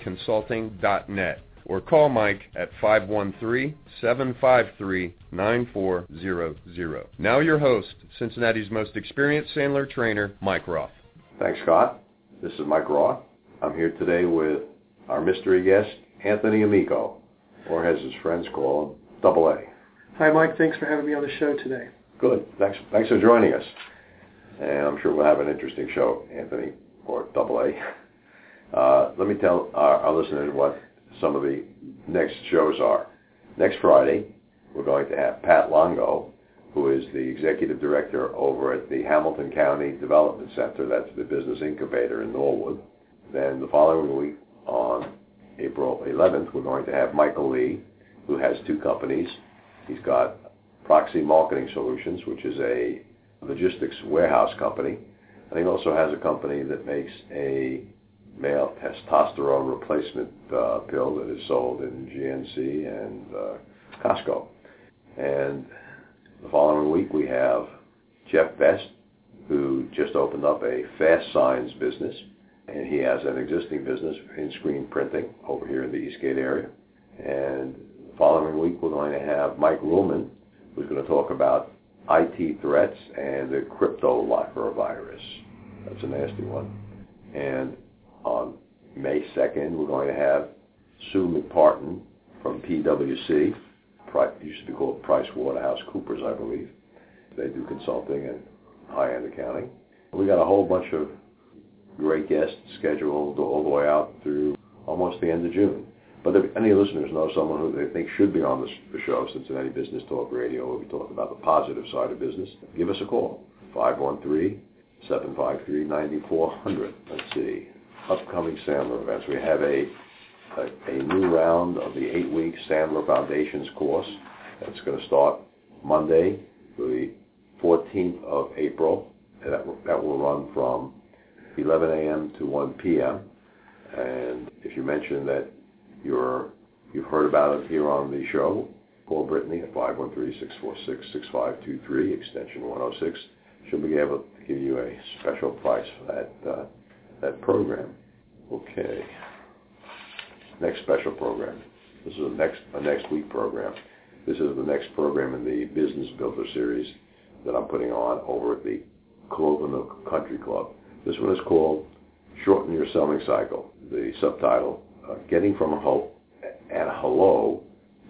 at rothconsulting.net or call Mike at 513-753-9400. Now your host, Cincinnati's most experienced Sandler trainer, Mike Roth. Thanks, Scott. This is Mike Roth. I'm here today with our mystery guest, Anthony Amico, or as his friends call him, Double A. Hi, Mike. Thanks for having me on the show today. Good. Thanks. Thanks for joining us. And I'm sure we'll have an interesting show, Anthony, or Double A. Uh, let me tell our, our listeners what some of the next shows are. Next Friday, we're going to have Pat Longo, who is the executive director over at the Hamilton County Development Center. That's the business incubator in Norwood. Then the following week, on April 11th, we're going to have Michael Lee, who has two companies. He's got Proxy Marketing Solutions, which is a logistics warehouse company. And he also has a company that makes a male testosterone replacement uh, pill that is sold in GNC and uh, Costco. And the following week we have Jeff Best, who just opened up a FASTSIGNS business, and he has an existing business in screen printing over here in the Eastgate area. And the following week we're going to have Mike Ruhlman, who's going to talk about IT threats and the CryptoLocker virus. That's a nasty one. And on May 2nd, we're going to have Sue McParton from PwC used to be called Price Waterhouse Coopers, I believe. They do consulting and high-end accounting. We got a whole bunch of great guests scheduled all the way out through almost the end of June. But if any listeners know someone who they think should be on the show, Cincinnati Business Talk Radio, where we talk about the positive side of business, give us a call. 513-753-9400. Let's see. Upcoming Sandler events. We have a a, a new round of the eight-week Sandler Foundations course. That's going to start Monday, the 14th of April. And that, that will run from 11 a.m. to 1 p.m. And if you mention that you're you've heard about it here on the show, call Brittany at 513-646-6523, extension 106. She'll be able to give you a special price for that uh, that program. Okay next special program. This is a next a next week program. This is the next program in the Business Builder series that I'm putting on over at the Clovernook Country Club. This one is called Shorten Your Selling Cycle. The subtitle, uh, Getting from a Hope and a Hello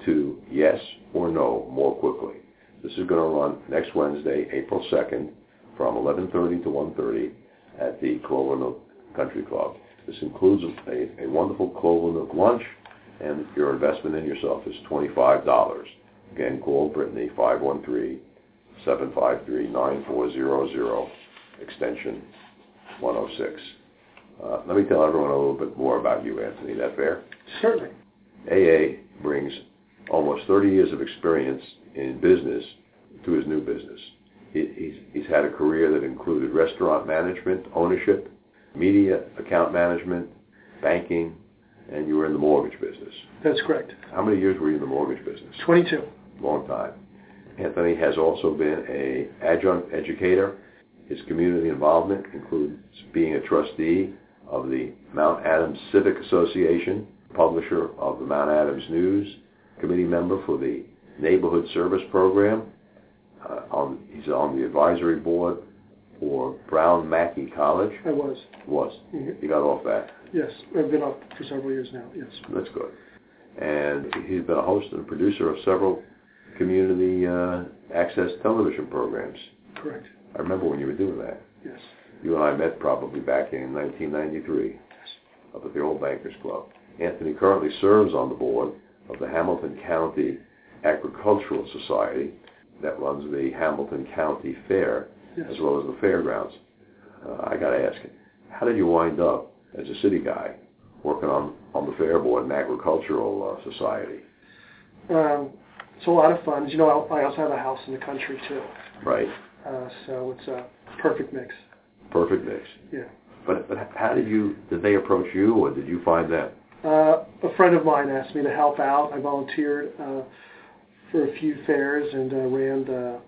to Yes or No More Quickly. This is going to run next Wednesday, April 2nd, from 11.30 to 1.30 at the Clovernook Country Club. This includes a, a wonderful Clovernook lunch, and your investment in yourself is $25. Again, call Brittany 513-753-9400, extension 106. Uh, let me tell everyone a little bit more about you, Anthony. Is that fair? Certainly. AA brings almost 30 years of experience in business to his new business. He, he's, he's had a career that included restaurant management, ownership, media, account management, banking, and you were in the mortgage business. That's correct. How many years were you in the mortgage business? 22. Long time. Anthony has also been a adjunct educator. His community involvement includes being a trustee of the Mount Adams Civic Association, publisher of the Mount Adams News, committee member for the Neighborhood Service Program. Uh, on, he's on the advisory board for Brown Mackie College? I was. Was. Mm-hmm. You got off that? Yes. I've been off for several years now, yes. That's good. And he's been a host and producer of several community uh, access television programs. Correct. I remember when you were doing that. Yes. You and I met probably back in 1993. Yes. Up at the Old Bankers Club. Anthony currently serves on the board of the Hamilton County Agricultural Society that runs the Hamilton County Fair. As well as the fairgrounds. Uh, I got to ask, how did you wind up as a city guy working on, on the fair board and agricultural uh, society? Um, it's a lot of fun. You know, I I also have a house in the country too, Right. uh, so it's a perfect mix. Perfect mix. Yeah. But, but how did you, did they approach you or did you find them? Uh, a friend of mine asked me to help out. I volunteered uh, for a few fairs and uh, ran the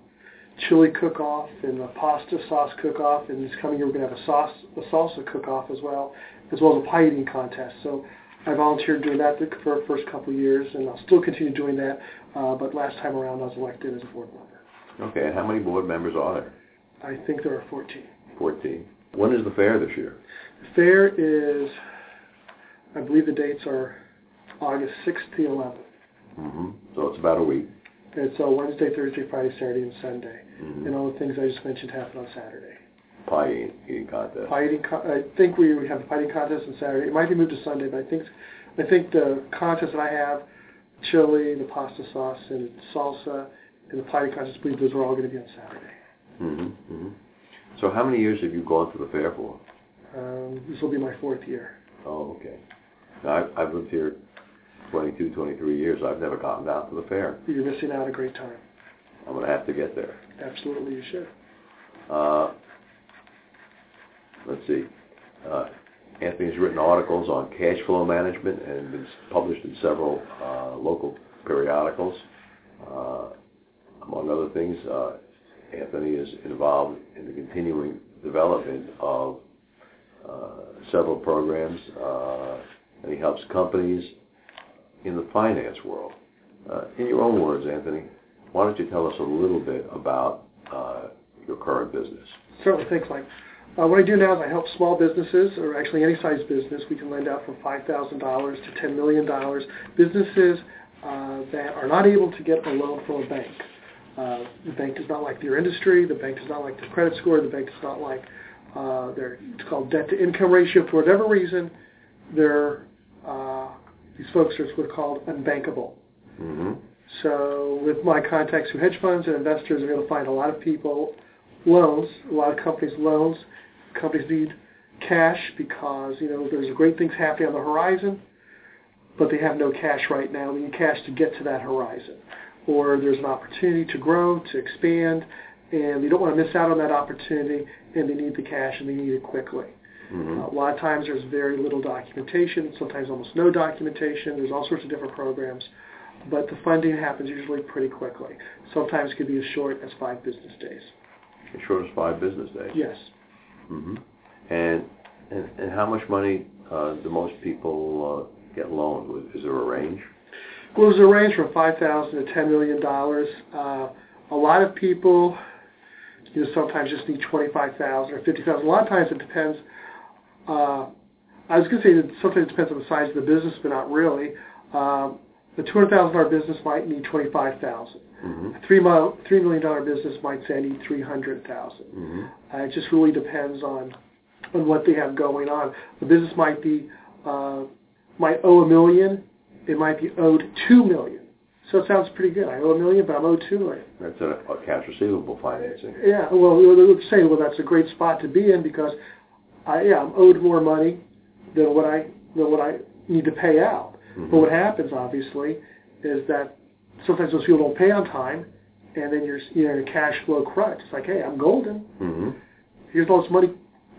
chili cook-off and the pasta sauce cook-off. And this coming year we're going to have a sauce, a salsa cook-off as well, as well as a pie eating contest. So I volunteered doing that for the first couple of years, and I'll still continue doing that. Uh, but last time around I was elected as a board member. Okay, and how many board members are there? I think there are 14. 14. When is the fair this year? The fair is, I believe the dates are August 6th to 11th. Mm-hmm. So it's about a week. It's uh, Wednesday, Thursday, Friday, Saturday, and Sunday. Mhm. And all the things I just mentioned happen on Saturday. Pie eating, contest. Pie eating, co- I think we have the pie eating contest on Saturday. It might be moved to Sunday, but I think I think the contest that I have, chili, the pasta sauce, and salsa, and the pie eating contest, I believe those are all going to be on Saturday. hmm hmm So how many years have you gone to the fair for? Um, this will be my fourth year. Oh, okay. Now, I've, I've lived here 22, 23 years. I've never gotten down to the fair. You're missing out a great time. I'm going to have to get there. Absolutely, you should. Uh, let's see. Uh, Anthony's written articles on cash flow management and been published in several uh, local periodicals. Uh, among other things, uh, Anthony is involved in the continuing development of uh, several programs, uh, and he helps companies in the finance world. Uh, in your own words, Anthony, why don't you tell us a little bit about uh, your current business? Certainly, thanks, Mike. Uh, what I do now is I help small businesses, or actually any size business. We can lend out from $5,000 to $10 million. Businesses uh, that are not able to get a loan from a bank. Uh, the bank does not like their industry. The bank does not like their credit score. The bank does not like uh, their, it's called debt to income ratio. For whatever reason, they're, uh, these folks are what's called unbankable. Mm-hmm. So with my contacts through hedge funds and investors, I'm able to find a lot of people loans, a lot of companies loans. Companies need cash because, you know, there's great things happening on the horizon, but they have no cash right now. They need cash to get to that horizon. Or there's an opportunity to grow, to expand, and they don't want to miss out on that opportunity, and they need the cash and they need it quickly. Mm-hmm. Uh, a lot of times there's very little documentation, sometimes almost no documentation. There's all sorts of different programs, but the funding happens usually pretty quickly. Sometimes it could be as short as five business days. As short as five business days. Yes. Mm-hmm. And, and and how much money uh, do most people uh, get loaned? Is there a range? Well, there's a range from five thousand to ten million dollars. Uh, a lot of people, you know, sometimes just need twenty-five thousand or fifty thousand. A lot of times it depends. Uh, I was going to say that sometimes it depends on the size of the business, but not really. Um, the two hundred thousand dollar business might need twenty-five thousand. Mm-hmm. A three mile, three million dollar business might say I need three hundred thousand. Mm-hmm. Uh, it just really depends on on what they have going on. The business might be uh, might owe a million. It might be owed two million. So it sounds pretty good. I owe a million, but I'm owed two million. That's an accounts receivable financing. Yeah. Well, we would say, well, that's a great spot to be in because I, yeah, I'm owed more money than what I than what I need to pay out. Mm-hmm. But what happens, obviously, is that sometimes those people don't pay on time, and then you're you're in a cash flow crunch. It's like, hey, I'm golden. Mm-hmm. Here's all this money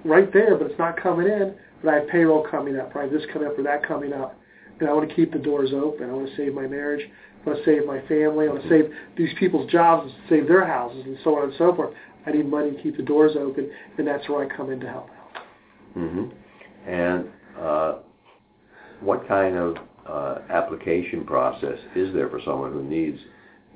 right there, but it's not coming in. But I have payroll coming up, right? This coming up or that coming up, and I want to keep the doors open. I want to save my marriage. I want to save my family. I want to save these people's jobs, and save their houses, and so on and so forth. I need money to keep the doors open, and that's where I come in to help. Mm-hmm. And uh, what kind of uh, application process is there for someone who needs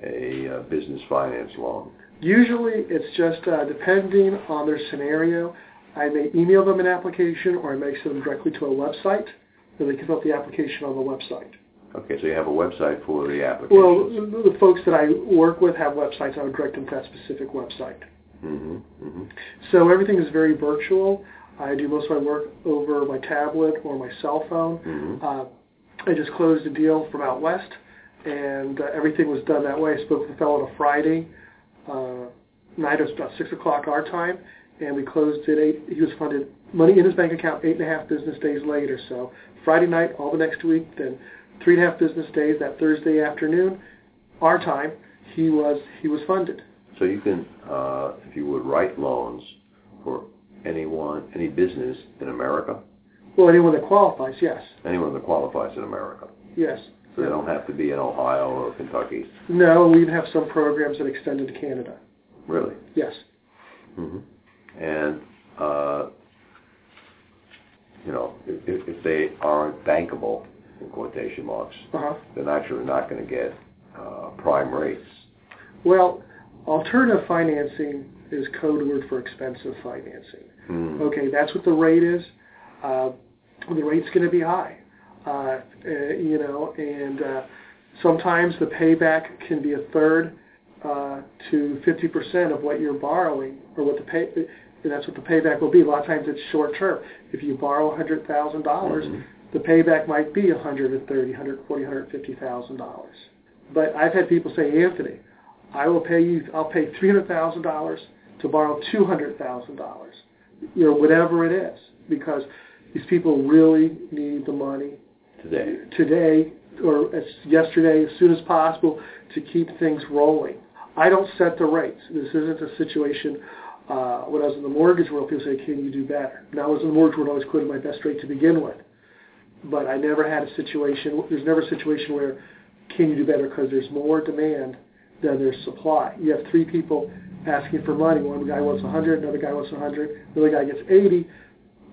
a uh, business finance loan? Usually, it's just uh, depending on their scenario. I may email them an application, or I may send them directly to a website, and they can fill out the application on the website. Okay, so you have a website for the application. Well, the the folks that I work with have websites. I would direct them to that specific website. mm-hmm. Mm-hmm. So everything is very virtual. I do most of my work over my tablet or my cell phone. Mm-hmm. Uh, I just closed a deal from out west. and uh, everything was done that way. I spoke with a fellow on a Friday uh, night. It was about six o'clock our time, and we closed at eight. He was funded money in his bank account eight and a half business days later. So Friday night, all the next week, then three and a half business days that Thursday afternoon, our time, he was he was funded. So you can, uh, if you would, write loans for anyone, any business in America. Well, anyone that qualifies, yes. Anyone that qualifies in America. Yes. So they don't have to be in Ohio or Kentucky. No, we even have some programs that extend into Canada. Really? Yes. hmm And uh, you know, if, if they aren't bankable, in quotation marks, Uh-huh. they're naturally not going to get uh, prime rates. Well, alternative financing is code word for expensive financing. Mm. Okay, that's what the rate is. Uh, the rate's going to be high, uh, uh, you know, and uh, sometimes the payback can be a third uh, to 50% of what you're borrowing, or what the pay. That's what the payback will be. A lot of times it's short term. If you borrow $100,000, dollars Mhm. the payback might be 130, 140, 150,000 dollars. But I've had people say, Anthony, I will pay you. I'll pay three hundred thousand dollars to borrow two hundred thousand dollars, you know, whatever it is, because these people really need the money Today. today or as yesterday, as soon as possible, to keep things rolling. I don't set the rates. This isn't a situation. Uh, when I was in the mortgage world, people say, "Can you do better?" When I was in the mortgage world, I always quoted my best rate to begin with. But I never had a situation. There's never a situation where can you do better because there's more demand than there's supply. You have three people asking for money. One guy wants 100, another guy wants 100, another guy gets 80.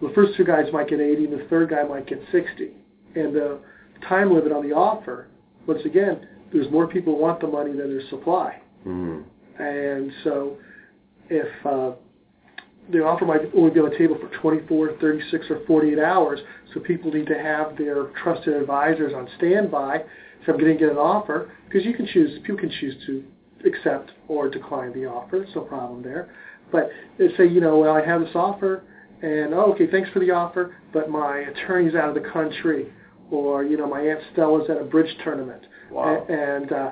The first two guys might get 80, and the third guy might get 60. And the time limit on the offer, once again, there's more people who want the money than there's supply. Mm. And so if uh, the offer might only be on the table for 24, 36, or 48 hours, so people need to have their trusted advisors on standby if I'm going to get an offer, because you can choose, people can choose to accept or decline the offer. There's no problem there. But they say, you know, well, I have this offer, and oh, okay, thanks for the offer, but my attorney's out of the country, or you know, my aunt Stella's at a bridge tournament, Wow. And uh,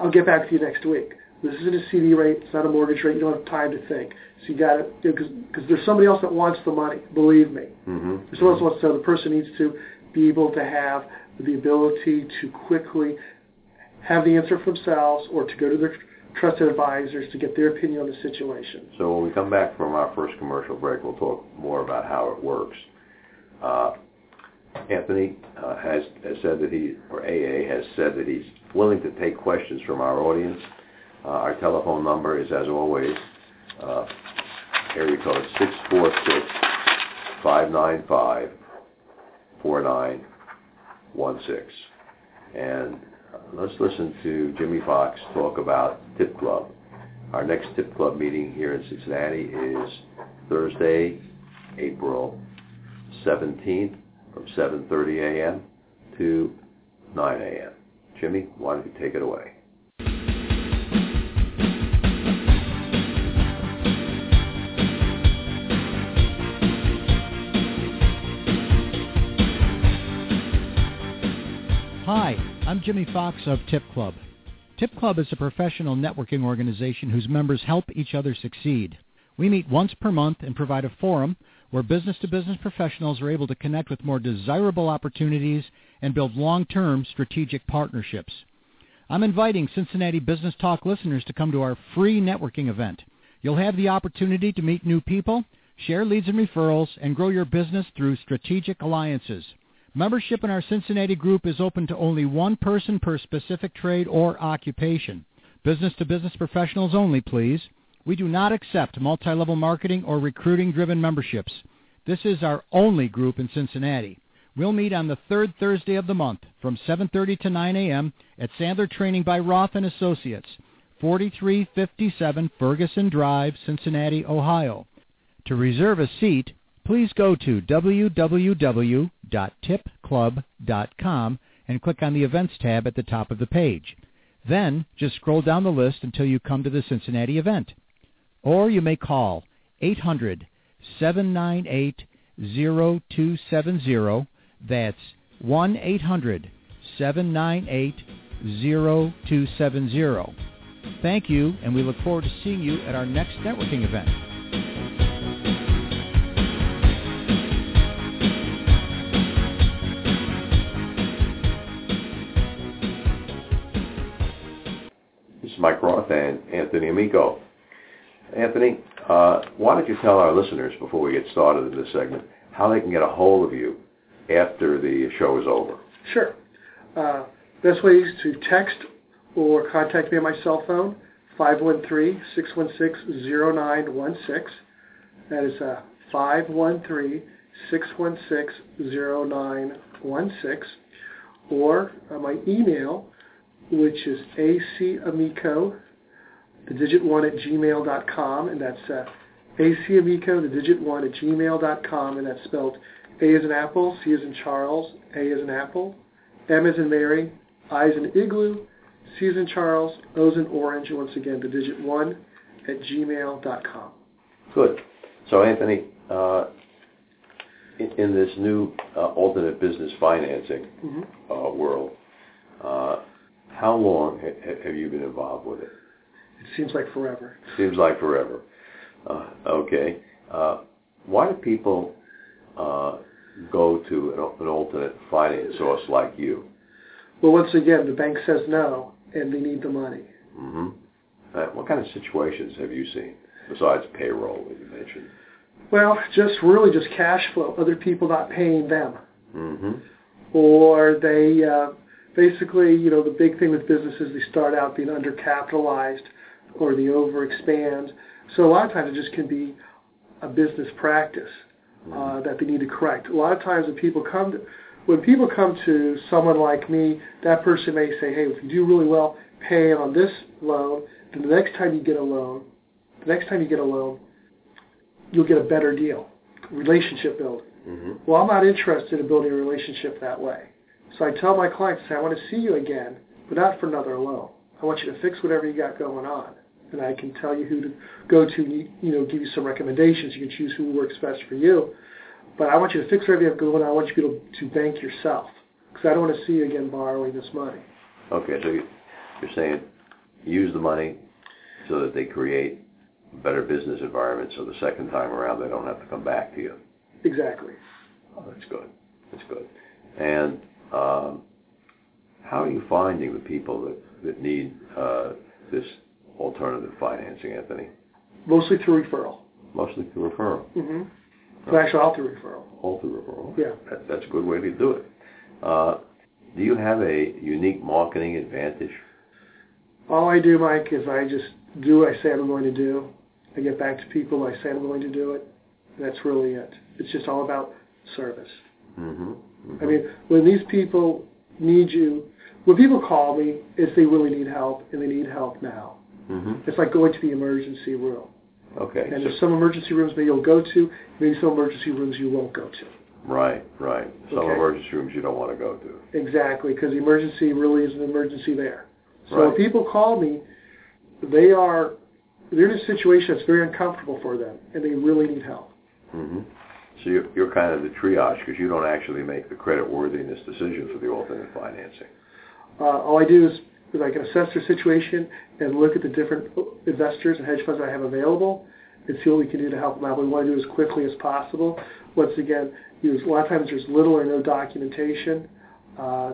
I'll get back to you next week. This isn't a CD rate. It's not a mortgage rate. You don't have time to think. So you got to, because because there's somebody else that wants the money. Believe me. Mm-hmm. There's someone else wants. So the person needs to be able to have the ability to quickly have the answer for themselves, or to go to their trusted advisors to get their opinion on the situation. So when we come back from our first commercial break, we'll talk more about how it works. Uh, Anthony uh, has, has said that he, or AA has said that he's willing to take questions from our audience. Uh, our telephone number is, as always, uh, area code 646-595-4916. And let's listen to Jimmy Fox talk about Tip Club. Our next Tip Club meeting here in Cincinnati is Thursday, April 17th from 7.30 a.m. to 9 a.m. Jimmy, why don't you take it away? I'm Jimmy Fox of Tip Club. Tip Club is a professional networking organization whose members help each other succeed. We meet once per month and provide a forum where business-to-business professionals are able to connect with more desirable opportunities and build long-term strategic partnerships. I'm inviting Cincinnati Business Talk listeners to come to our free networking event. You'll have the opportunity to meet new people, share leads and referrals, and grow your business through strategic alliances. Membership in our Cincinnati group is open to only one person per specific trade or occupation. Business-to-business professionals only, please. We do not accept multi-level marketing or recruiting-driven memberships. This is our only group in Cincinnati. We'll meet on the third Thursday of the month from 7.30 to 9 a.m. at Sandler Training by Roth Associates, 4357 Ferguson Drive, Cincinnati, Ohio. To reserve a seat, please go to www.tipclub.com and click on the Events tab at the top of the page. Then just scroll down the list until you come to the Cincinnati event. Or you may call 800-798-0270. That's 1-800-798-0270. Thank you, and we look forward to seeing you at our next networking event. Mike Roth and Anthony Amico. Anthony, uh, why don't you tell our listeners before we get started in this segment how they can get a hold of you after the show is over? Sure. Uh, best way is to text or contact me on my cell phone, 513-616-0916. That is uh, 513-616-0916. Or uh, my email, which is acamico, the digit 1 at gmail.com, and that's uh, acamico, the digit 1 at gmail.com, and that's spelled A as in apple, C as in Charles, A as in apple, M as in Mary, I as in igloo, C as in Charles, O as in orange, and once again, the digit 1 at gmail.com. Good. So, Anthony, uh, in, in, this new uh, alternate business financing mm-hmm. uh, world, uh, how long ha- have you been involved with it? It seems like forever. Seems like forever. Uh, okay. Uh, why do people go to an, an alternate finance source like you? Well, once again, the bank says no, and they need the money. Mm-hmm. Uh, what kind of situations have you seen besides payroll that you mentioned? Well, just really just cash flow. Other people not paying them, mm-hmm. or they uh, basically, you know, the big thing with businesses they start out being undercapitalized, or they overexpand. So a lot of times it just can be a business practice uh, Mm-hmm. that they need to correct. A lot of times when people come to when people come to someone like me, that person may say, "Hey, if you do really well paying on this loan, then the next time you get a loan, the next time you get a loan, you'll get a better deal, relationship building." Mm-hmm. Well, I'm not interested in building a relationship that way. So I tell my clients, I, say, I want to see you again, but not for another loan. I want you to fix whatever you got going on. And I can tell you who to go to, you know, give you some recommendations. You can choose who works best for you. But I want you to fix whatever you have going on. I want you to be able to bank yourself. Because I don't want to see you again borrowing this money. Okay, so you're saying use the money so that they create a better business environment so the second time around they don't have to come back to you. Exactly. Oh, that's good. That's good. And um, how are you finding the people that, that need uh, this alternative financing, Anthony? Mostly through referral. Mostly through referral. Mm-hmm. So actually, all through referral. All through referral. Yeah. That, that's a good way to do it. Uh, do you have a unique marketing advantage? All I do, Mike, is I just do what I say I'm going to do. I get back to people I say I'm going to do it. That's really it. It's just all about service. Mm-hmm. Mm-hmm. I mean, when these people need you, when people call me, it's they really need help, and they need help now. Mm-hmm. It's like going to the emergency room. Okay. And so- there's some emergency rooms that you'll go to, maybe some emergency rooms you won't go to. Right, right. Some Okay. emergency rooms you don't want to go to. Exactly, because the emergency really is an emergency there. So Right. when people call me, they are they're in a situation that's very uncomfortable for them, and they really need help. hmm So you're, you're kind of the triage because you don't actually make the credit worthiness decision for the alternate financing. Uh, all I do is, I can assess their situation and look at the different investors and hedge funds I have available and see what we can do to help them out. We want to do it as quickly as possible. Once again, know, a lot of times there's little or no documentation. Uh,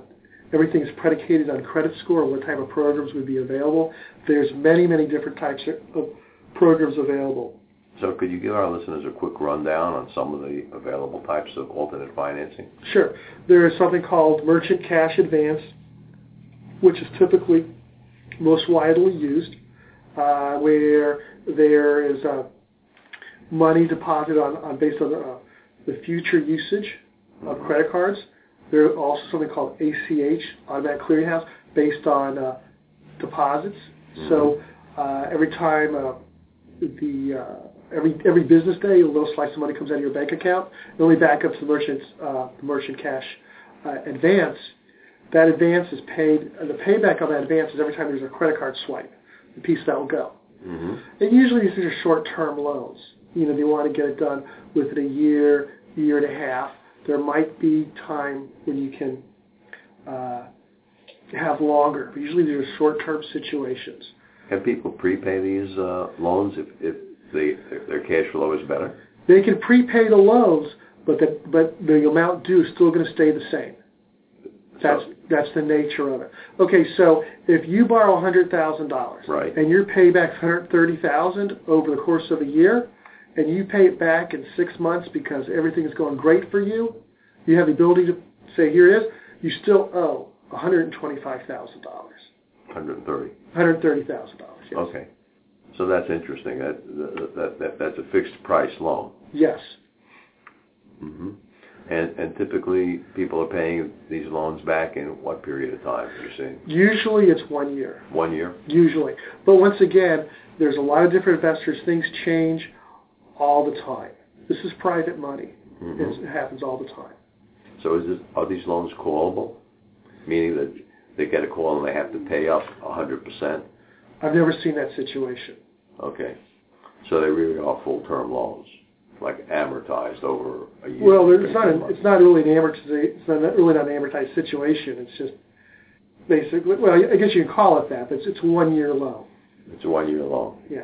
everything is predicated on credit score and what type of programs would be available. There's many, many different types of programs available. So could you give our listeners a quick rundown on some of the available types of alternate financing? Sure. There is something called merchant cash advance, which is typically most widely used, uh, where there is uh, money deposited on, on based on uh, the future usage of credit cards. There's also something called ACH, automatic clearinghouse, based on uh, deposits. So uh, every time uh, the uh, every every business day, a little slice of money comes out of your bank account. It only backups the merchant's uh, the merchant cash uh, advance. That advance is paid. Uh, the payback on that advance is every time there's a credit card swipe. The piece that will go. Mm-hmm. And usually these are short-term loans. You know, they want to get it done within a year, year and a half. There might be time when you can uh, have longer. But usually these are short-term situations. Can people prepay these uh, loans if, if, they, if their cash flow is better? They can prepay the loans, but the, but the amount due is still going to stay the same. That's that's the nature of it. Okay, so if you borrow hundred thousand dollars, Right. and your payback's hundred thirty thousand over the course of a year, and you pay it back in six months because everything is going great for you, you have the ability to say, here it is. You still owe one hundred twenty-five thousand dollars, 130. one hundred thirty thousand dollars. Yes. Okay. So that's interesting. That, that, that, that's a fixed price loan. Yes. hmm And, and typically people are paying these loans back in what period of time, you're saying? Usually it's one year. One year? usually. But once again, there's a lot of different investors. Things change all the time. This is private money. Mhm. It happens all the time. So is it, are these loans callable? Meaning that they get a call and they have to pay up 100%? I've never seen that situation. Okay. So they really are full-term loans, like amortized over a year. Well, it's not a, it's not really an amortization. It's not really not an amortized situation. It's just basically. Well, I guess you can call it that. But it's, it's one-year loan. It's a one-year loan. Yeah.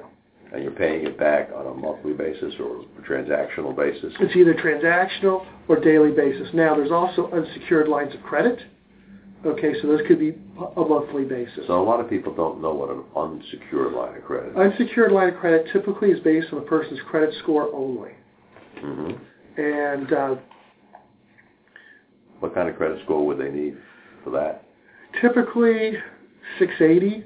And you're paying it back on a monthly basis or a transactional basis? It's either transactional or daily basis. Now, there's also unsecured lines of credit. Okay, so those could be a monthly basis. So a lot of people don't know what an unsecured line of credit is. Unsecured line of credit typically is based on a person's credit score only. Mm-hmm. And uh, What kind of credit score would they need for that? typically 680.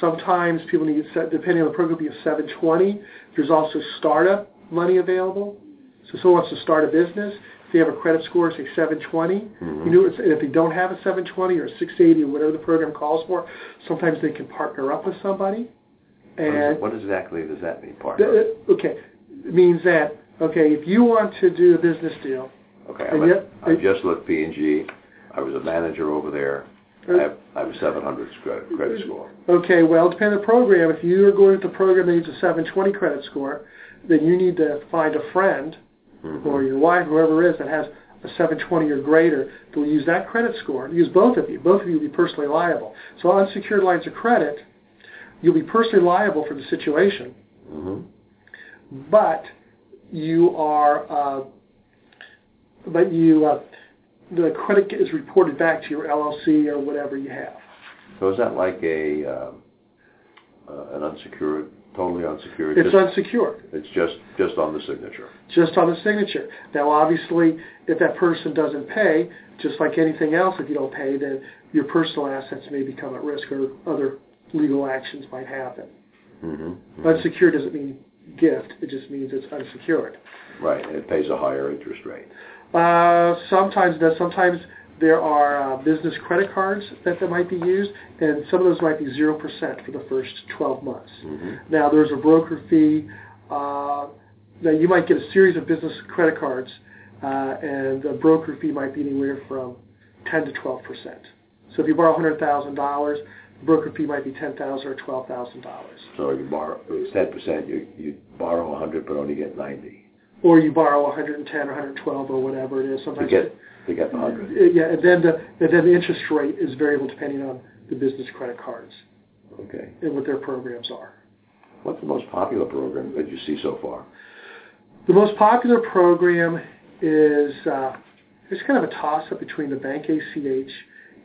Sometimes people need, set, depending on the program, be a 720. There's also startup money available. So someone wants to start a business. If they have a credit score, say 720, Mhm. you know, it's- and if they don't have a 720 or a 680 or whatever the program calls for, sometimes they can partner up with somebody. And what exactly does that mean, partner? okay, it means that okay, if you want to do a business deal, Okay, and I'm yet- a, I just looked P&G. I was a manager over there. I have, I have a 700 credit, credit score. Okay, well, depending on the program, if you are going to the program that needs a 720 credit score, then you need to find a friend Mhm. or your wife, whoever it is, that has a 720 or greater that will use that credit score. Use both of you. Both of you will be personally liable. So unsecured lines of credit, you'll be personally liable for the situation, Mhm. but you are, uh, but you, uh, the credit is reported back to your LLC or whatever you have. So is that like a um, uh, an unsecured, totally unsecured? It's just, unsecured. it's just just on the signature. just on the signature. Now, obviously, if that person doesn't pay, just like anything else, if you don't pay, then your personal assets may become at risk or other legal actions might happen. Mm-hmm. Unsecured doesn't mean gift. It just means it's unsecured. Right, and it pays a higher interest rate. Uh, sometimes, does. sometimes there are uh, business credit cards that, that might be used, and some of those might be 0% for the first 12 months. Mm-hmm. Now, there's a broker fee. Uh, that you might get a series of business credit cards, uh, and the broker fee might be anywhere from 10 to 12 percent. So if you borrow $100,000, the broker fee might be 10,000 or $12,000. So if you borrow it's ten percent. You you borrow a hundred but only get ninety. Or you borrow 110 or 112 or whatever it is. Sometimes get to get the hundred. Uh, yeah, and then the and then the interest rate is variable depending on the business credit cards Okay. and what their programs are. What's the most popular program that you see so far? The most popular program is uh, it's kind of a toss-up between the Bank ACH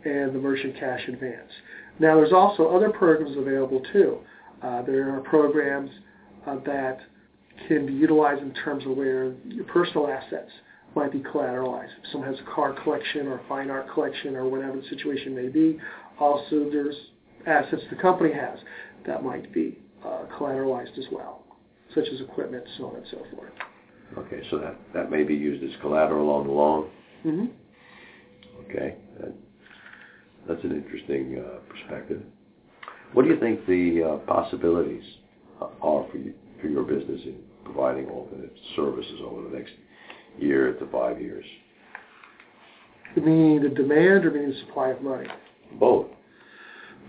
and the Merchant Cash Advance. Now, there's also other programs available too. Uh, there are programs uh, that can be utilized in terms of where your personal assets might be collateralized. If someone has a car collection or a fine art collection or whatever the situation may be. Also, there's assets the company has that might be uh, collateralized as well, such as equipment, so on and so forth. Okay, so that that may be used as collateral on the loan. Mm-hmm. Okay, that, that's an interesting uh, perspective. What do you think the uh, possibilities uh, are for you, for your business in providing alternate services over the next year to five years? Meaning the demand or meaning the supply of money? Both.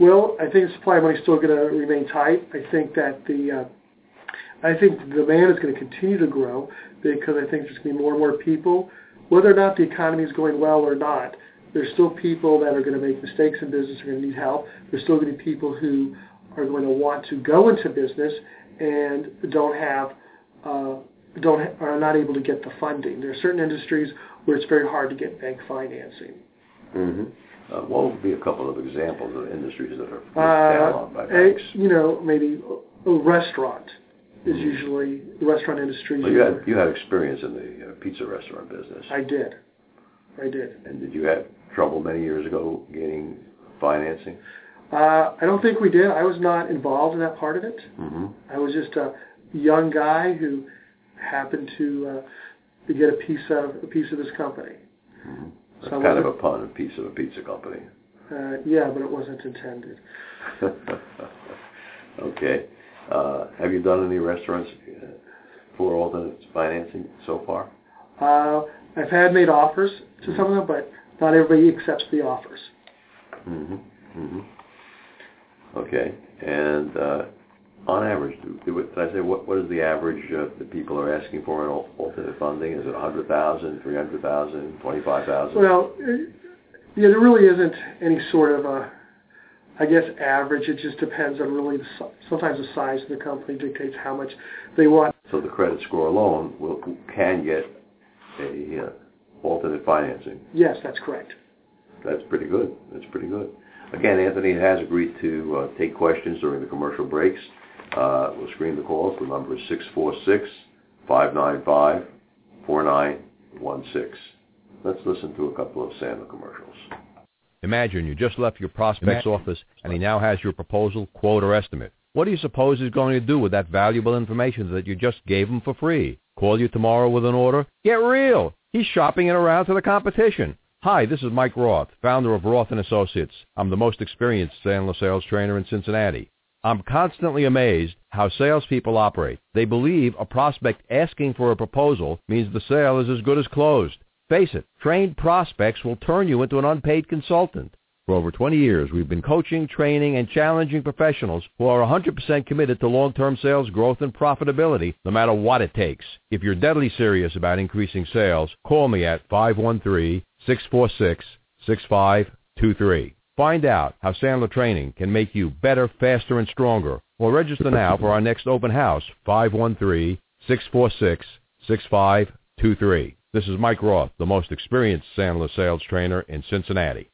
Well, I think the supply of money is still going to remain tight. I think that the uh, I think the demand is going to continue to grow because I think there's going to be more and more people. Whether or not the economy is going well or not, There's still people that are going to make mistakes in business, are going to need help. There's still going to be people who are going to want to go into business and don't have uh, don't ha- are not able to get the funding. There are certain industries where it's very hard to get bank financing. Mm-hmm. Uh, what would be a couple of examples of industries that are Uh, down by a- banks? you know, maybe a restaurant is usually the restaurant industry. Well, you had you had experience in the uh, pizza restaurant business, I did. I did. and did you have trouble many years ago getting financing? Uh, I don't think we did. I was not involved in that part of it. Mm-hmm. I was just a young guy who happened to uh, to get a piece of a piece of this company. mm-hmm. That's So kind of a pun, a piece of a pizza company. Uh, yeah, but it wasn't intended. okay. Uh, have you done any restaurants uh, for alternate financing so far? Uh, I've had made offers to some of them, but not everybody accepts the offers. Mm-hmm. Mm-hmm. Okay. And uh, on average, do, do, did I say what, what is the average uh, that people are asking for in al- alternate funding? Is it 100,000, 300,000, 25,000? Well, yeah, there really isn't any sort of a, I guess, average. It just depends on really the, sometimes the size of the company dictates how much they want. so the credit score alone will can get a uh, alternate financing. Yes, that's correct. That's pretty good. That's pretty good. Again, Anthony has agreed to uh, take questions during the commercial breaks. Uh, we'll screen the calls. The number is 646-595-4916. Let's listen to a couple of Sandler commercials. Imagine you just left your prospect's office and he now has your proposal, quote, or estimate. What do you suppose he's going to do with that valuable information that you just gave him for free? Call you tomorrow with an order? Get real! He's shopping it around to the competition. Hi, this is Mike Roth, founder of Roth and Associates. I'm the most experienced Sandler sales trainer in Cincinnati. I'm constantly amazed how salespeople operate. They believe a prospect asking for a proposal means the sale is as good as closed. Face it, trained prospects will turn you into an unpaid consultant. For over 20 years, we've been coaching, training, and challenging professionals who are 100% committed to long-term sales growth and profitability, no matter what it takes. If you're deadly serious about increasing sales, call me at 513-646-6523. Find out how Sandler Training can make you better, faster, and stronger. Or register now for our next open house, 513-646-6523. This is Mike Roth, the most experienced Sandler sales trainer in Cincinnati.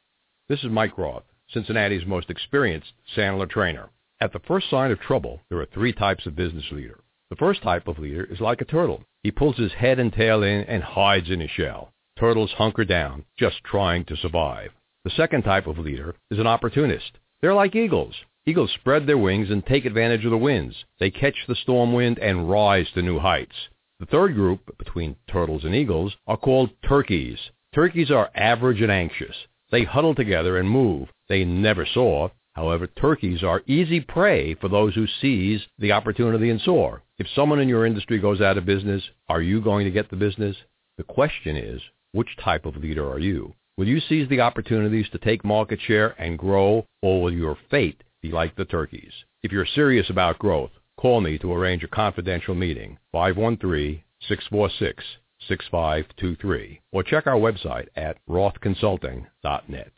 This is Mike Roth, Cincinnati's most experienced Sandler trainer. At the first sign of trouble, there are three types of business leader. The first type of leader is like a turtle. He pulls his head and tail in and hides in his shell. Turtles hunker down, just trying to survive. The second type of leader is an opportunist. They're like eagles. Eagles spread their wings and take advantage of the winds. They catch the storm wind and rise to new heights. The third group, between turtles and eagles, are called turkeys. Turkeys are average and anxious. They huddle together and move. They never soar. However, turkeys are easy prey for those who seize the opportunity and soar. If someone in your industry goes out of business, are you going to get the business? The question is, which type of leader are you? Will you seize the opportunities to take market share and grow, or will your fate be like the turkeys? If you're serious about growth, call me to arrange a confidential meeting, 513-646-6523, or check our website at rothconsulting.net.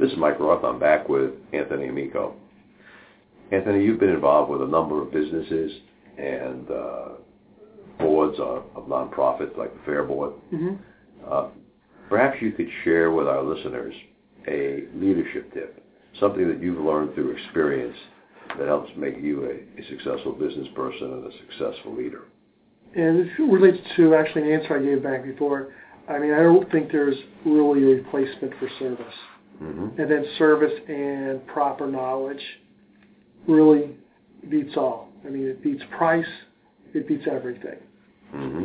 This is Mike Roth. I'm back with Anthony Amico. Anthony, you've been involved with a number of businesses and uh, boards of, of nonprofits like the Fair Board. hmm Uh, perhaps you could share with our listeners a leadership tip, something that you've learned through experience that helps make you a, a successful business person and a successful leader. And it relates to actually an answer I gave back before. I mean, I don't think there's really a replacement for service. Mm-hmm. And then service and proper knowledge really beats all. I mean, it beats price. It beats everything. Mm-hmm.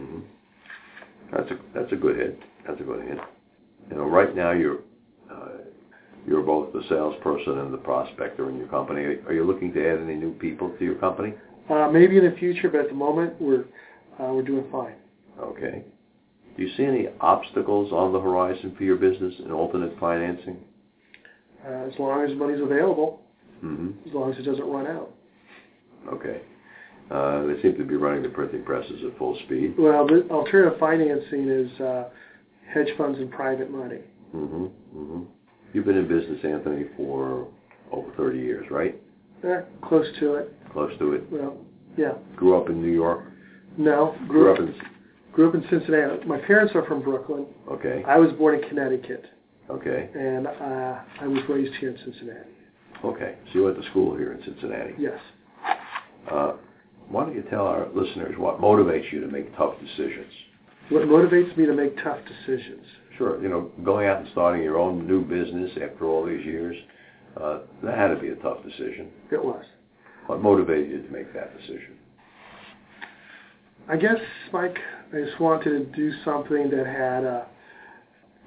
Mm-hmm. That's a that's a good hit. That's a good hit. You know, right now you're uh, you're both the salesperson and the prospector in your company. Are you looking to add any new people to your company? Uh, maybe in the future, but at the moment we're uh, we're doing fine. Okay. Do you see any obstacles on the horizon for your business in alternate financing? Uh, as long as money's available, Mm-hmm. as long as it doesn't run out. Okay. Uh, they seem to be running the printing presses at full speed. Well, the alternative financing is uh, hedge funds and private money. Mm-hmm. Mm-hmm. You've been in business, Anthony, for over 30 years, right? Yeah, close to it. Close to it. Well, yeah. Grew up in New York. No, Grew up in. grew up in Cincinnati. My parents are from Brooklyn. Okay. I was born in Connecticut, Okay. and uh, I was raised here in Cincinnati. Okay. So you went to school here in Cincinnati. Yes. Uh, why don't you tell our listeners what motivates you to make tough decisions? What motivates me to make tough decisions? Sure. You know, going out and starting your own new business after all these years, uh, that had to be a tough decision. It was. What motivated you to make that decision? I guess, Mike, I just wanted to do something that had uh,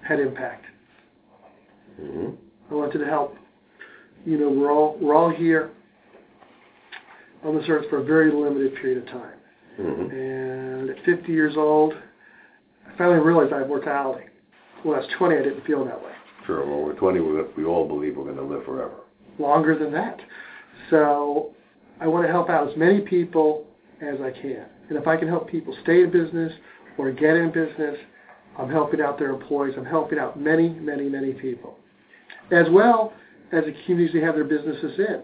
had impact. Mm-hmm. I wanted to help. You know, we're all we're all here on this earth for a very limited period of time. Mm-hmm. And at 50 years old, I finally realized I have mortality. When I was 20, I didn't feel that way. Sure. Well, we're 20. We, we all believe we're going to live forever. Longer than that. So I want to help out as many people as I can. And if I can help people stay in business or get in business, I'm helping out their employees. I'm helping out many, many, many people. As well as the communities they have their businesses in.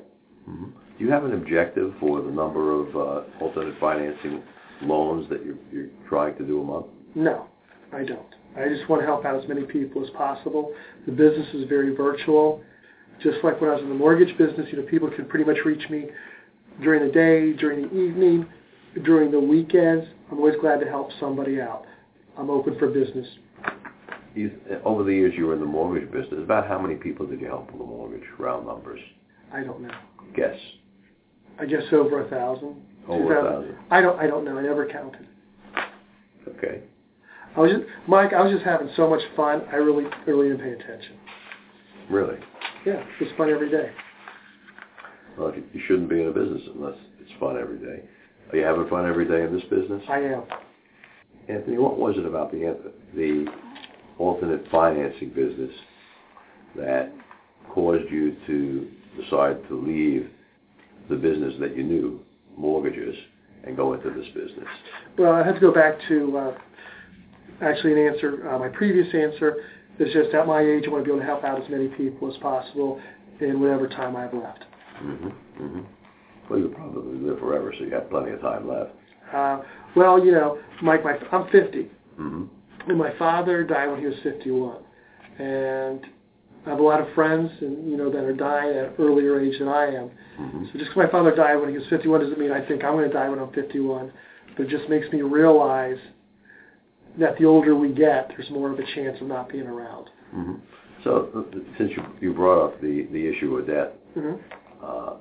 Mm-hmm. Do you have an objective for the number of uh, alternate financing loans that you're, you're trying to do a month? No, I don't. I just want to help out as many people as possible. The business is very virtual. Just like when I was in the mortgage business, you know, people can pretty much reach me during the day, during the evening, during the weekends. I'm always glad to help somebody out. I'm open for business. You, over the years you were in the mortgage business, about how many people did you help with the mortgage? Round numbers. I don't know. Guess. I guess over a thousand. Over a thousand. I don't. I don't know. I never counted. Okay. I was just, Mike. I was just having so much fun. I really, I really didn't pay attention. Really? Yeah, it's fun every day. Well, you, you shouldn't be in a business unless it's fun every day. Are you having fun every day in this business? I am. Anthony, what was it about the the alternate financing business that caused you to decide to leave the business that you knew, mortgages, and go into this business? Well, I have to go back to uh, actually an answer. Uh, my previous answer is just at my age, I want to be able to help out as many people as possible in whatever time I have left. Mm-hmm. Mm-hmm. Well, you'll probably live forever, so you have got plenty of time left. Uh, well, you know, Mike, my, I'm 50, Mm-hmm. and my father died when he was 51, and I have a lot of friends, and you know, that are dying at an earlier age than I am. Mm-hmm. So just because my father died when he was 51 doesn't mean I think I'm going to die when I'm 51, but it just makes me realize that the older we get, there's more of a chance of not being around. Mm-hmm. So, uh, since you, you brought up the, the issue of debt, hmm uh,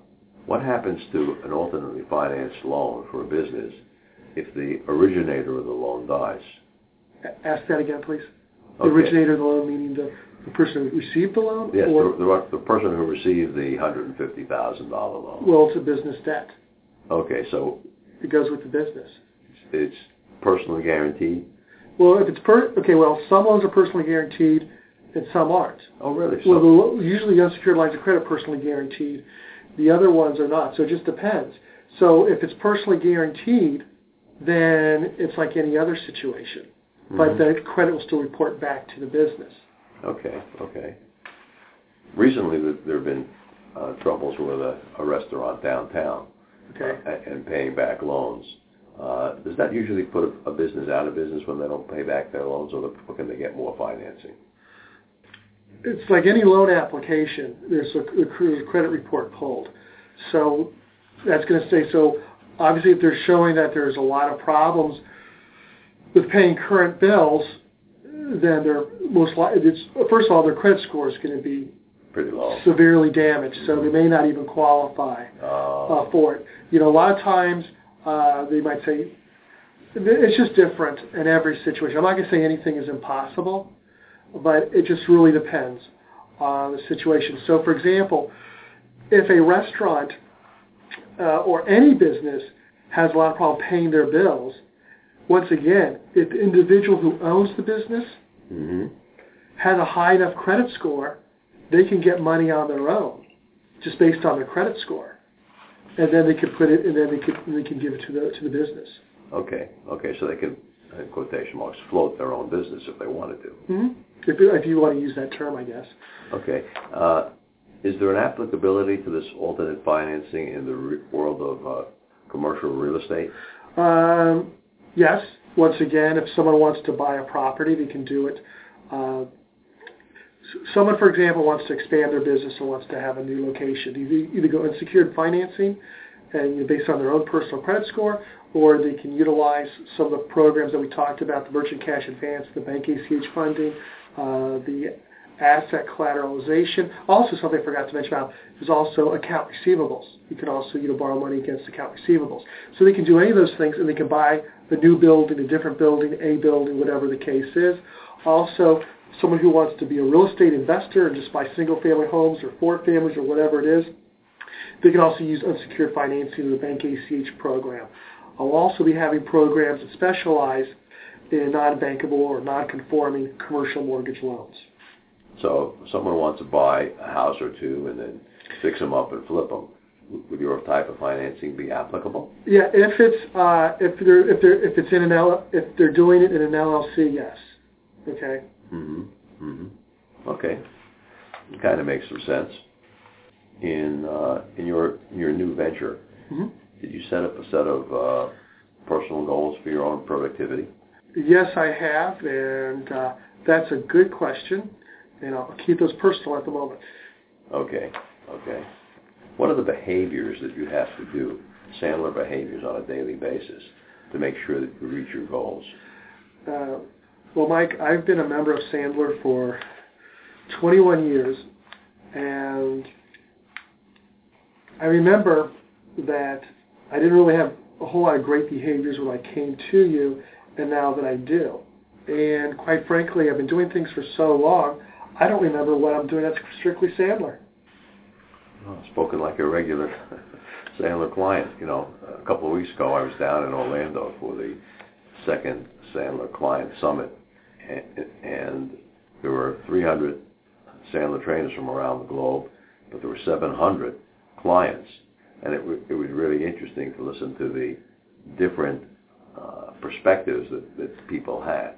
what happens to an alternately financed loan for a business if the originator of the loan dies? Ask that again, please. The Okay. originator of the loan, meaning the, the person who received the loan? Yes, Or, the, the, the person who received the $150,000 loan. well, it's a business debt. Okay, so It goes with the business. it's personally guaranteed? Well, if it's per, okay, well, some loans are personally guaranteed and some aren't. Oh, really? Well, the, So, lo- usually the unsecured lines of credit are personally guaranteed. The other ones are not. So it just depends. So if it's personally guaranteed, then it's like any other situation. But Mhm. the credit will still report back to the business. okay, okay. Recently, there have been uh, troubles with a, a restaurant downtown Okay. uh, and paying back loans. Uh, does that usually put a, a business out of business when they don't pay back their loans, or, can they get more financing? It's like any loan application. There's a, a credit report pulled. So that's going to say, so obviously if they're showing that there's a lot of problems with paying current bills, then they're most likely, it's, first of all, their credit score is going to be Pretty low. severely damaged, so they may not even qualify Uh, uh, for it. You know, a lot of times uh, they might say it's just different in every situation. I'm not going to say anything is impossible, but it just really depends on the situation. So, for example, if a restaurant uh, or any business has a lot of problem paying their bills, once again, if the individual who owns the business hmm has a high enough credit score, they can get money on their own, just based on their credit score, and then they could put it, and then they could they can give it to the to the business. Okay, okay, so they can, in quotation marks, float their own business if they wanted to. hmm if, if you want to use that term, I guess. Okay. Uh, is there an applicability to this alternate financing in the re- world of uh, commercial real estate? Um, yes. Once again, if someone wants to buy a property, they can do it. Uh, someone, for example, wants to expand their business and wants to have a new location. Either, either go unsecured financing, and based on their own personal credit score, or they can utilize some of the programs that we talked about, the merchant cash advance, the bank ACH funding, uh, the asset collateralization. Also, something I forgot to mention about is also account receivables. You can also you know borrow money against account receivables. So they can do any of those things, and they can buy a new building, a different building, a building, whatever the case is. Also, someone who wants to be a real estate investor and just buy single-family homes or four families or whatever it is, they can also use unsecured financing in the bank ACH program. I'll also be having programs that specialize in non-bankable or non-conforming commercial mortgage loans. So if someone wants to buy a house or two and then fix them up and flip them, would your type of financing be applicable? Yeah, if it's uh, if they're if they're if it's in an L if they're doing it in an LLC, yes. Okay. Mhm. Mm-hmm. Okay. It Kind of makes some sense. In uh, in your your new venture, Mhm. did you set up a set of uh, personal goals for your own productivity? Yes, I have, and uh, that's a good question. And I'll keep those personal at the moment. Okay. Okay. What are the behaviors that you have to do, Sandler behaviors on a daily basis, to make sure that you reach your goals? Uh, well, Mike, I've been a member of Sandler for 21 years, and I remember that I didn't really have a whole lot of great behaviors when I came to you, and now that I do. And quite frankly, I've been doing things for so long, I don't remember what I'm doing that's strictly Sandler. Oh, spoken like a regular Sandler client. You know, a couple of weeks ago, I was down in Orlando for the second Sandler Client Summit, and, there were 300 Sandler trainers from around the globe, but there were 700 clients, and it, w- it was really interesting to listen to the different uh, perspectives that, that people had.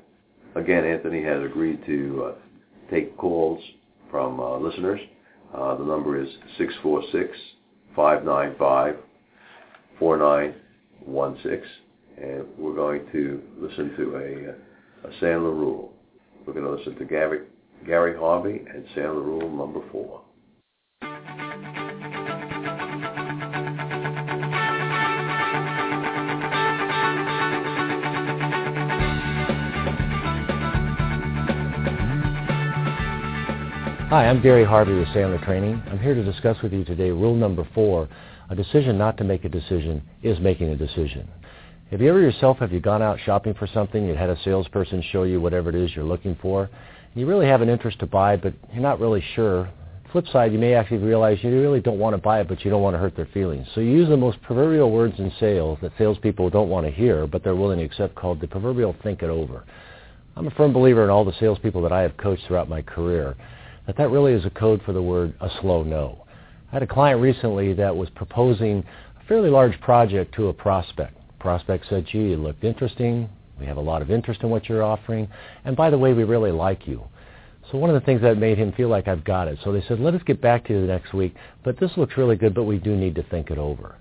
Again, Anthony has agreed to uh, take calls from uh, listeners. Uh, the number is 646-595-4916, and we're going to listen to a, Sandler Rule. We're going to listen to Gary, Gary Harvey and Sandler Rule number four. Hi, I'm Gary Harvey with Sandler Training. I'm here to discuss with you today rule number four. A decision not to make a decision is making a decision. Have you ever yourself, have you gone out shopping for something, you had a salesperson show you whatever it is you're looking for, you really have an interest to buy, but you're not really sure. Flip side, you may actually realize you really don't want to buy it, but you don't want to hurt their feelings. So you use the most proverbial words in sales that salespeople don't want to hear, but they're willing to accept called the proverbial think it over. I'm a firm believer in all the salespeople that I have coached throughout my career that that really is a code for the word a slow no. I had a client recently that was proposing a fairly large project to a prospect. Prospect said, gee, it looked interesting. We have a lot of interest in what you're offering. And by the way, we really like you. So one of the things that made him feel like I've got it. So they said, let us get back to you the next week, but this looks really good, but we do need to think it over.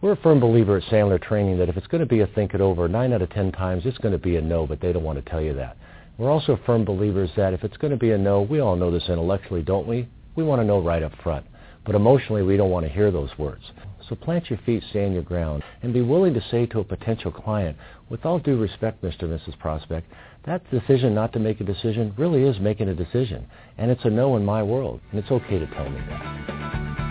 We're a firm believer at Sandler Training that if it's going to be a think it over, nine out of ten times it's going to be a no, but they don't want to tell you that. We're also firm believers that if it's going to be a no, we all know this intellectually, don't we? We want to know right up front. But emotionally, we don't want to hear those words. So plant your feet, stand your ground, and be willing to say to a potential client, with all due respect, Mr. and Mrs. Prospect, that decision not to make a decision really is making a decision. And it's a no in my world, and it's okay to tell me that.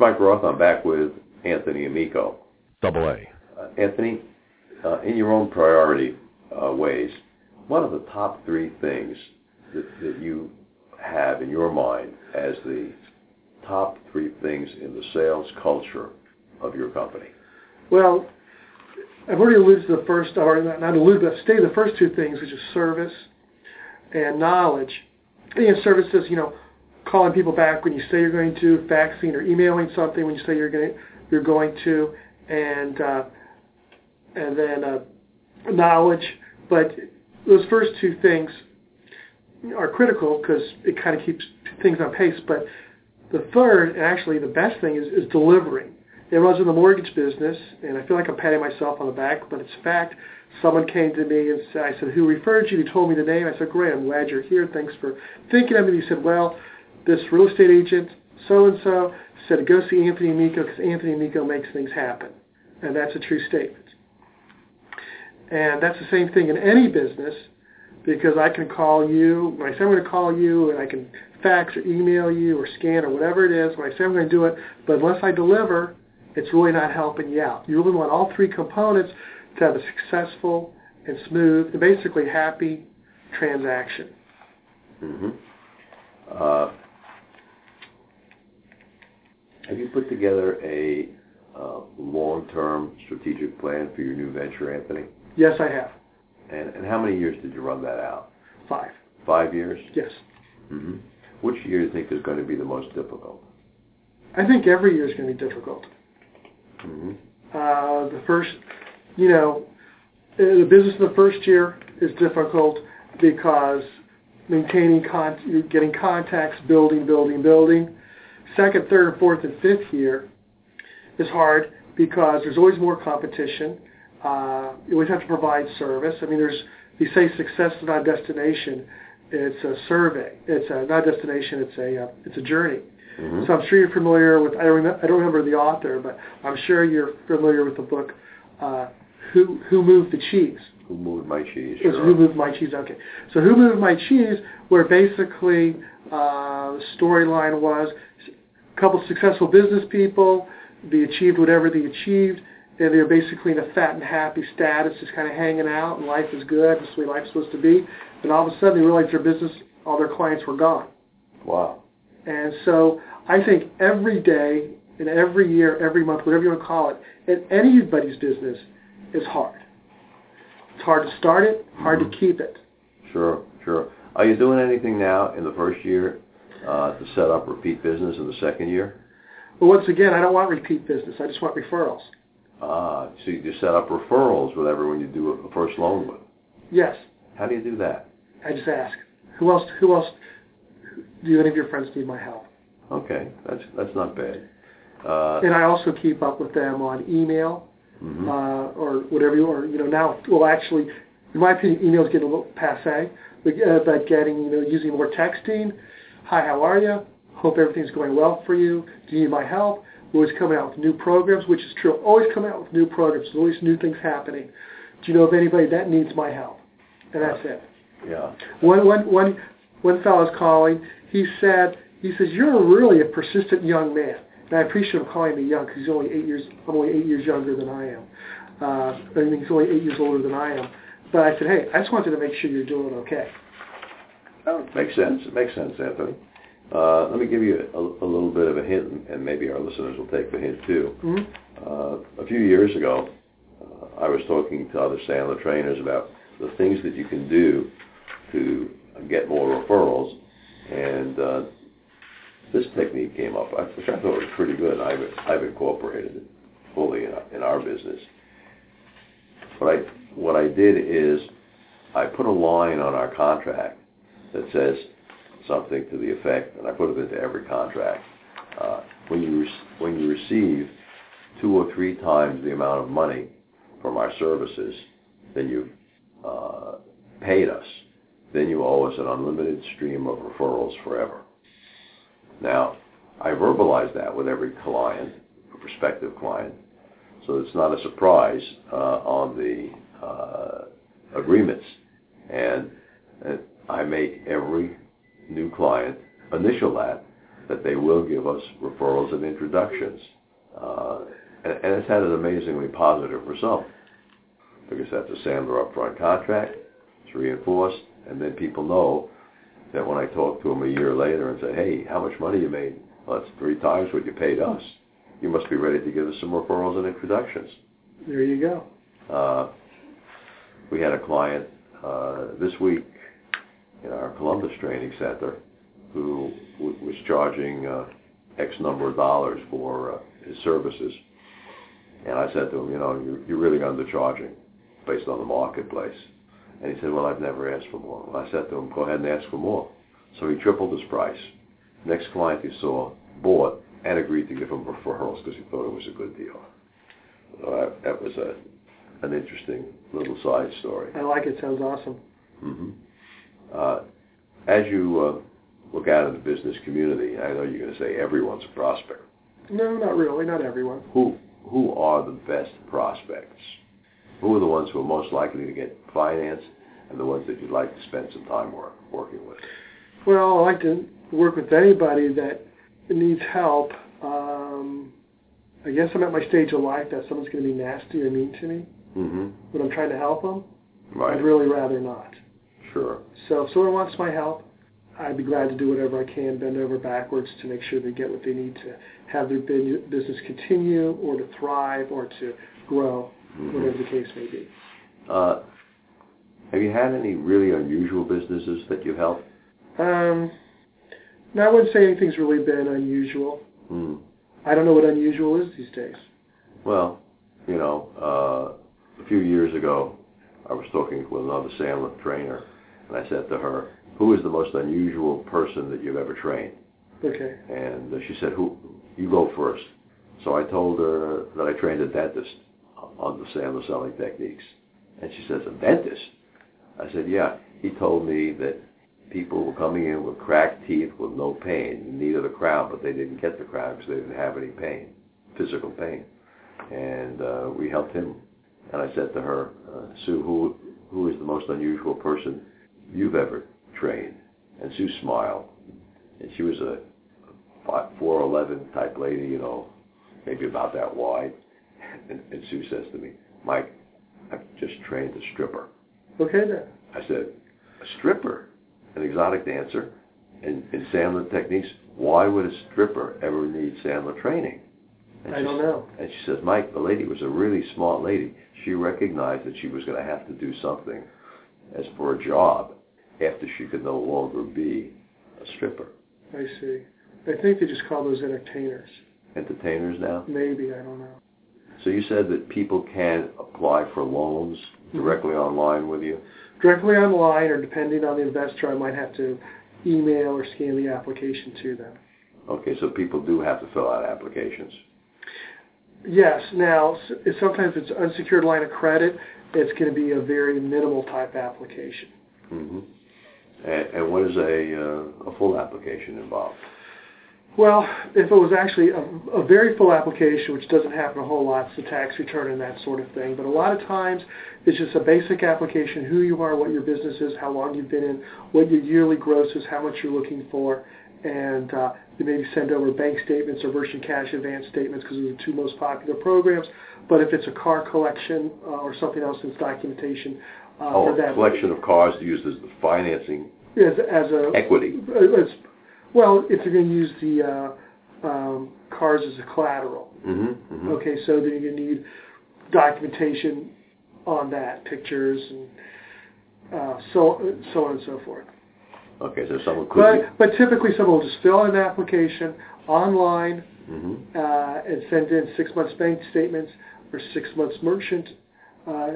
Mike Roth. I'm back with Anthony Amico. Double A. Uh, Anthony, uh, in your own priority uh, ways, what are the top three things that, that you have in your mind as the top three things in the sales culture of your company? Well, I've already alluded to the first, or not alluded, but stated the first two things, which is service and knowledge. They have services, you know, calling people back when you say you're going to, faxing or emailing something when you say you're going to, you're going to, and uh, and then uh, knowledge. But those first two things are critical because it kind of keeps things on pace. But the third, and actually the best thing, is, is delivering. It runs in the mortgage business, and I feel like I'm patting myself on the back, but it's fact. Someone came to me and said, I said, who referred you? He told me the name. I said, great, I'm glad you're here. Thanks for thinking of me. He said, well, this real estate agent, so-and-so, said, go see Anthony Amico because Anthony Amico makes things happen. And that's a true statement. And that's the same thing in any business because I can call you, when I say I'm going to call you, and I can fax or email you or scan or whatever it is, when I say I'm going to do it, but unless I deliver, it's really not helping you out. You really want all three components to have a successful and smooth and basically happy transaction. Mm-hmm. Uh, have you put together a uh, long-term strategic plan for your new venture, Anthony? Yes, I have. And, and how many years did you run that out? Five. Five years? Yes. Mm-hmm. Which year do you think is going to be the most difficult? I think every year is going to be difficult. Mm-hmm. Uh, the first, you know, uh, the business in the first year is difficult because maintaining con- getting contacts, building, building, building. Second, third, and fourth, and fifth year is hard because there's always more competition. Uh, you always have to provide service. I mean, there's you say success is not a destination. It's a survey. It's a, not a destination. It's a uh, it's a journey. Mm-hmm. So I'm sure you're familiar with. I don't remember. I don't remember the author, but I'm sure you're familiar with the book. Uh, who who moved the cheese? Who moved my cheese? Sure. Who Moved My Cheese? Okay. So Who Moved My Cheese, where basically uh, the storyline was couple successful business people, they achieved whatever they achieved, and they're basically in a fat and happy status, just kind of hanging out, and life is good, this is the way life's supposed to be. And all of a sudden they realized their business, all their clients were gone. Wow. And so I think every day, and every year, every month, whatever you want to call it, in anybody's business is hard. It's hard to start it, hard Mhm. to keep it. Sure, sure. Are you doing anything now in the first year to set up repeat business in the second year? But once again, I don't want repeat business. I just want referrals. Ah, so you just set up referrals with everyone you do a first loan with. Yes, How do you do that? I just ask. Who else? Who else? Do any of your friends need my help? Okay, that's that's not bad. Uh, And I also keep up with them on email mhm. uh, or whatever. You, or you know, now, well, actually, in my opinion, email is getting a little passe. But, uh, but getting, you know, using more texting. Hi, how are you? Hope everything's going well for you. Do you need my help? We're always coming out with new programs, which is true. Always coming out with new programs. There's always new things happening. Do you know of anybody that needs my help? And that's it. yeah. One, one, one, one fellow's calling. He said, he says, you're really a persistent young man. And I appreciate him calling me young because he's only eight years, I'm only eight years younger than I am. Uh, I mean, he's only eight years older than I am. But I said, hey, I just wanted to make sure you're doing okay. Oh, makes sense. It makes sense, Anthony. Uh, let me give you a, a little bit of a hint, and- maybe our listeners will take the hint too. Mhm. Uh, a few years ago, uh, I was talking to other Sandler trainers about the things that you can do to get more referrals, and uh, this technique came up, which I thought was pretty good. I've, I've incorporated it fully in our, in our business. What I what I did is I put a line on our contract that says something to the effect, and I put it into every contract. Uh, when you when you receive two or three times the amount of money from our services than you've uh, paid us, then you owe us an unlimited stream of referrals forever. Now, I verbalize that with every client, prospective client, so it's not a surprise uh, on the uh, agreements. And I make every new client initial that, that they will give us referrals and introductions. Uh, and, and it's had an amazingly positive result. Because that's a Sandler upfront contract, it's reinforced, and then people know that when I talk to them a year later and say, hey, how much money you made? Well, that's three times what you paid us. You must be ready to give us some referrals and introductions. There you go. Uh, we had a client uh, this week in our Columbus training center who w- was charging uh, X number of dollars for uh, his services. And I said to him, you know, you're, you're really undercharging based on the marketplace. And he said, well, I've never asked for more. I said to him, go ahead and ask for more. So he tripled his price. Next client he saw bought and agreed to give him referrals because he thought it was a good deal. So that, that was a an interesting little side story. I like it. Sounds awesome. hmm Uh, as you uh, look out in the business community, I know you're going to say everyone's a prospect. No, not really. Not everyone. Who who are the best prospects? Who are the ones who are most likely to get finance, and the ones that you'd like to spend some time work, working with? Well, I like to work with anybody that needs help. Um, I guess I'm at my stage of life that someone's going to be nasty or mean to me hmm when I'm trying to help them. Right. I'd really rather not. Sure. So if someone wants my help, I'd be glad to do whatever I can, bend over backwards to make sure they get what they need to have their business continue or to thrive or to grow, Mhm. whatever the case may be. Uh, have you had any really unusual businesses that you've helped? Um, now, I wouldn't say anything's really been unusual. Hmm. I don't know what unusual is these days. Well, you know, uh, a few years ago, I was talking with another Sandler trainer, and I said to her, "Who is the most unusual person that you've ever trained?" Okay. And uh, she said, "Who? You go first. So I told her that I trained a dentist on the Sandler selling techniques, and she says, "A dentist?" I said, "Yeah." He told me that people were coming in with cracked teeth with no pain, in need of the crown, but they didn't get the crown because they didn't have any pain, physical pain. And uh, we helped him. And I said to her, uh, Sue, who who is the most unusual person you've ever trained? And Sue smiled, and she was a four eleven type lady, you know, maybe about that wide. And, and Sue says to me, Mike, I've just trained a stripper. Okay then. I said, a stripper, an exotic dancer, in, in Sandler techniques. Why would a stripper ever need Sandler training? And I she don't know. And she says, Mike, the lady was a really smart lady. She recognized that she was going to have to do something as for a job after she could no longer be a stripper. I see. I think they just call those entertainers. Entertainers now. Maybe I don't know. So you said that people can apply for loans directly online with you. Directly online, or depending on the investor, I might have to email or scan the application to them. Okay, so people do have to fill out applications. Yes. Now, sometimes it's unsecured line of credit, it's going to be a very minimal type application. hmm And, and what is a uh, a full application involved? Well, if it was actually a, a very full application, which doesn't happen a whole lot, it's the tax return and that sort of thing. But a lot of times, it's just a basic application: who you are, what your business is, how long you've been in, what your yearly gross is, how much you're looking for, and uh, you maybe send over bank statements or merchant cash advance statements because those are the two most popular programs. But if it's a car collection uh, or something else, it's documentation uh, Oh, for a that. collection of cars used as the financing as, as a equity. uh, it's, well, if you're going to use the uh, um, cars as a collateral, hmm hmm okay, so then you're going to need documentation on that, pictures and uh, so so on and so forth. Okay, so someone could But but typically, someone will just fill in an application online be. hmm uh, and send in six months bank statements or six months merchant uh,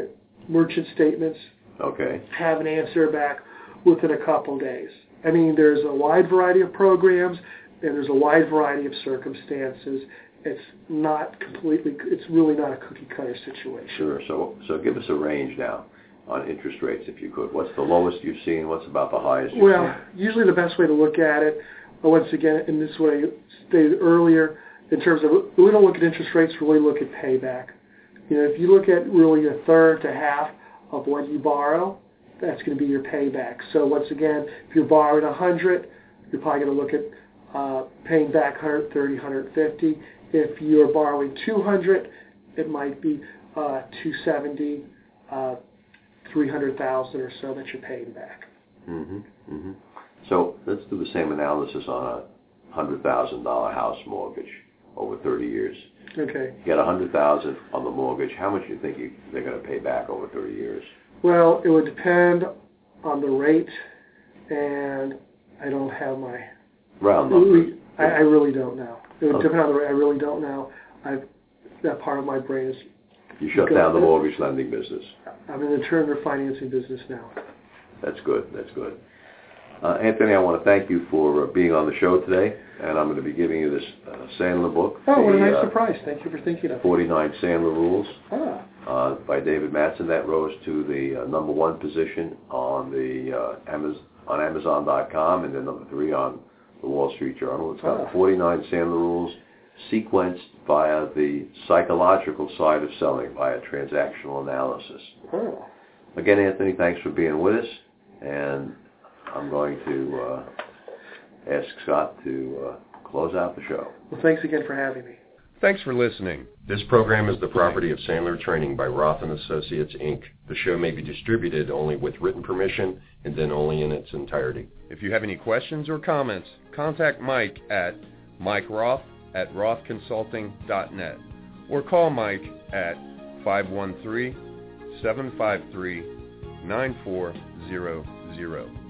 merchant statements. Okay. Have an answer back within a couple days. I mean, there's a wide variety of programs and there's a wide variety of circumstances. It's not completely. It's really not a cookie cutter situation. Sure. So so give us a range now on interest rates, if you could. What's the lowest you've seen? What's about the highest you've Well, usually the best way to look at it, once again, in this way stated earlier, in terms of we don't look at interest rates, we really look at payback. You know, if you look at really a third to half of what you borrow, that's going to be your payback. So once again, if you're borrowing 100, you're probably going to look at uh, paying back 130, 150. If you're borrowing 200, it might be uh, 270, uh, 300,000 or so that you're paying back. hmm hmm So let's do the same analysis on a hundred thousand dollar house mortgage over thirty years. Okay. You got a hundred thousand on the mortgage. How much do you think you, they're going to pay back over thirty years? Well, it would depend on the rate and I don't have my round numbers. I, I really don't know. It would depend on the rate. I really don't know. I've that part of my brain is. You shut down the mortgage lending business. I'm in the alternate financing business now. That's good. That's good. Uh, Anthony, I want to thank you for uh, being on the show today, and I'm going to be giving you this uh, Sandler book. Oh, what a the, nice uh, surprise! Thank you for thinking of it. 49 Sandler Rules Ah, uh, by David Mattson. That rose to the uh, number one position on the uh, Amaz- on Amazon.com, and then number three on the Wall Street Journal. It's got Ah. 49 Sandler Rules sequenced via the psychological side of selling, via transactional analysis. oh. Again, Anthony, thanks for being with us, and I'm going to uh, ask Scott to uh, close out the show. Well, thanks again for having me. Thanks for listening. This program is the property of Sandler Training by Roth and Associates, Inc. The show may be distributed only with written permission and then only in its entirety. If you have any questions or comments, contact Mike at Mike Roth at rothconsulting.net or call Mike at 513 753 9400.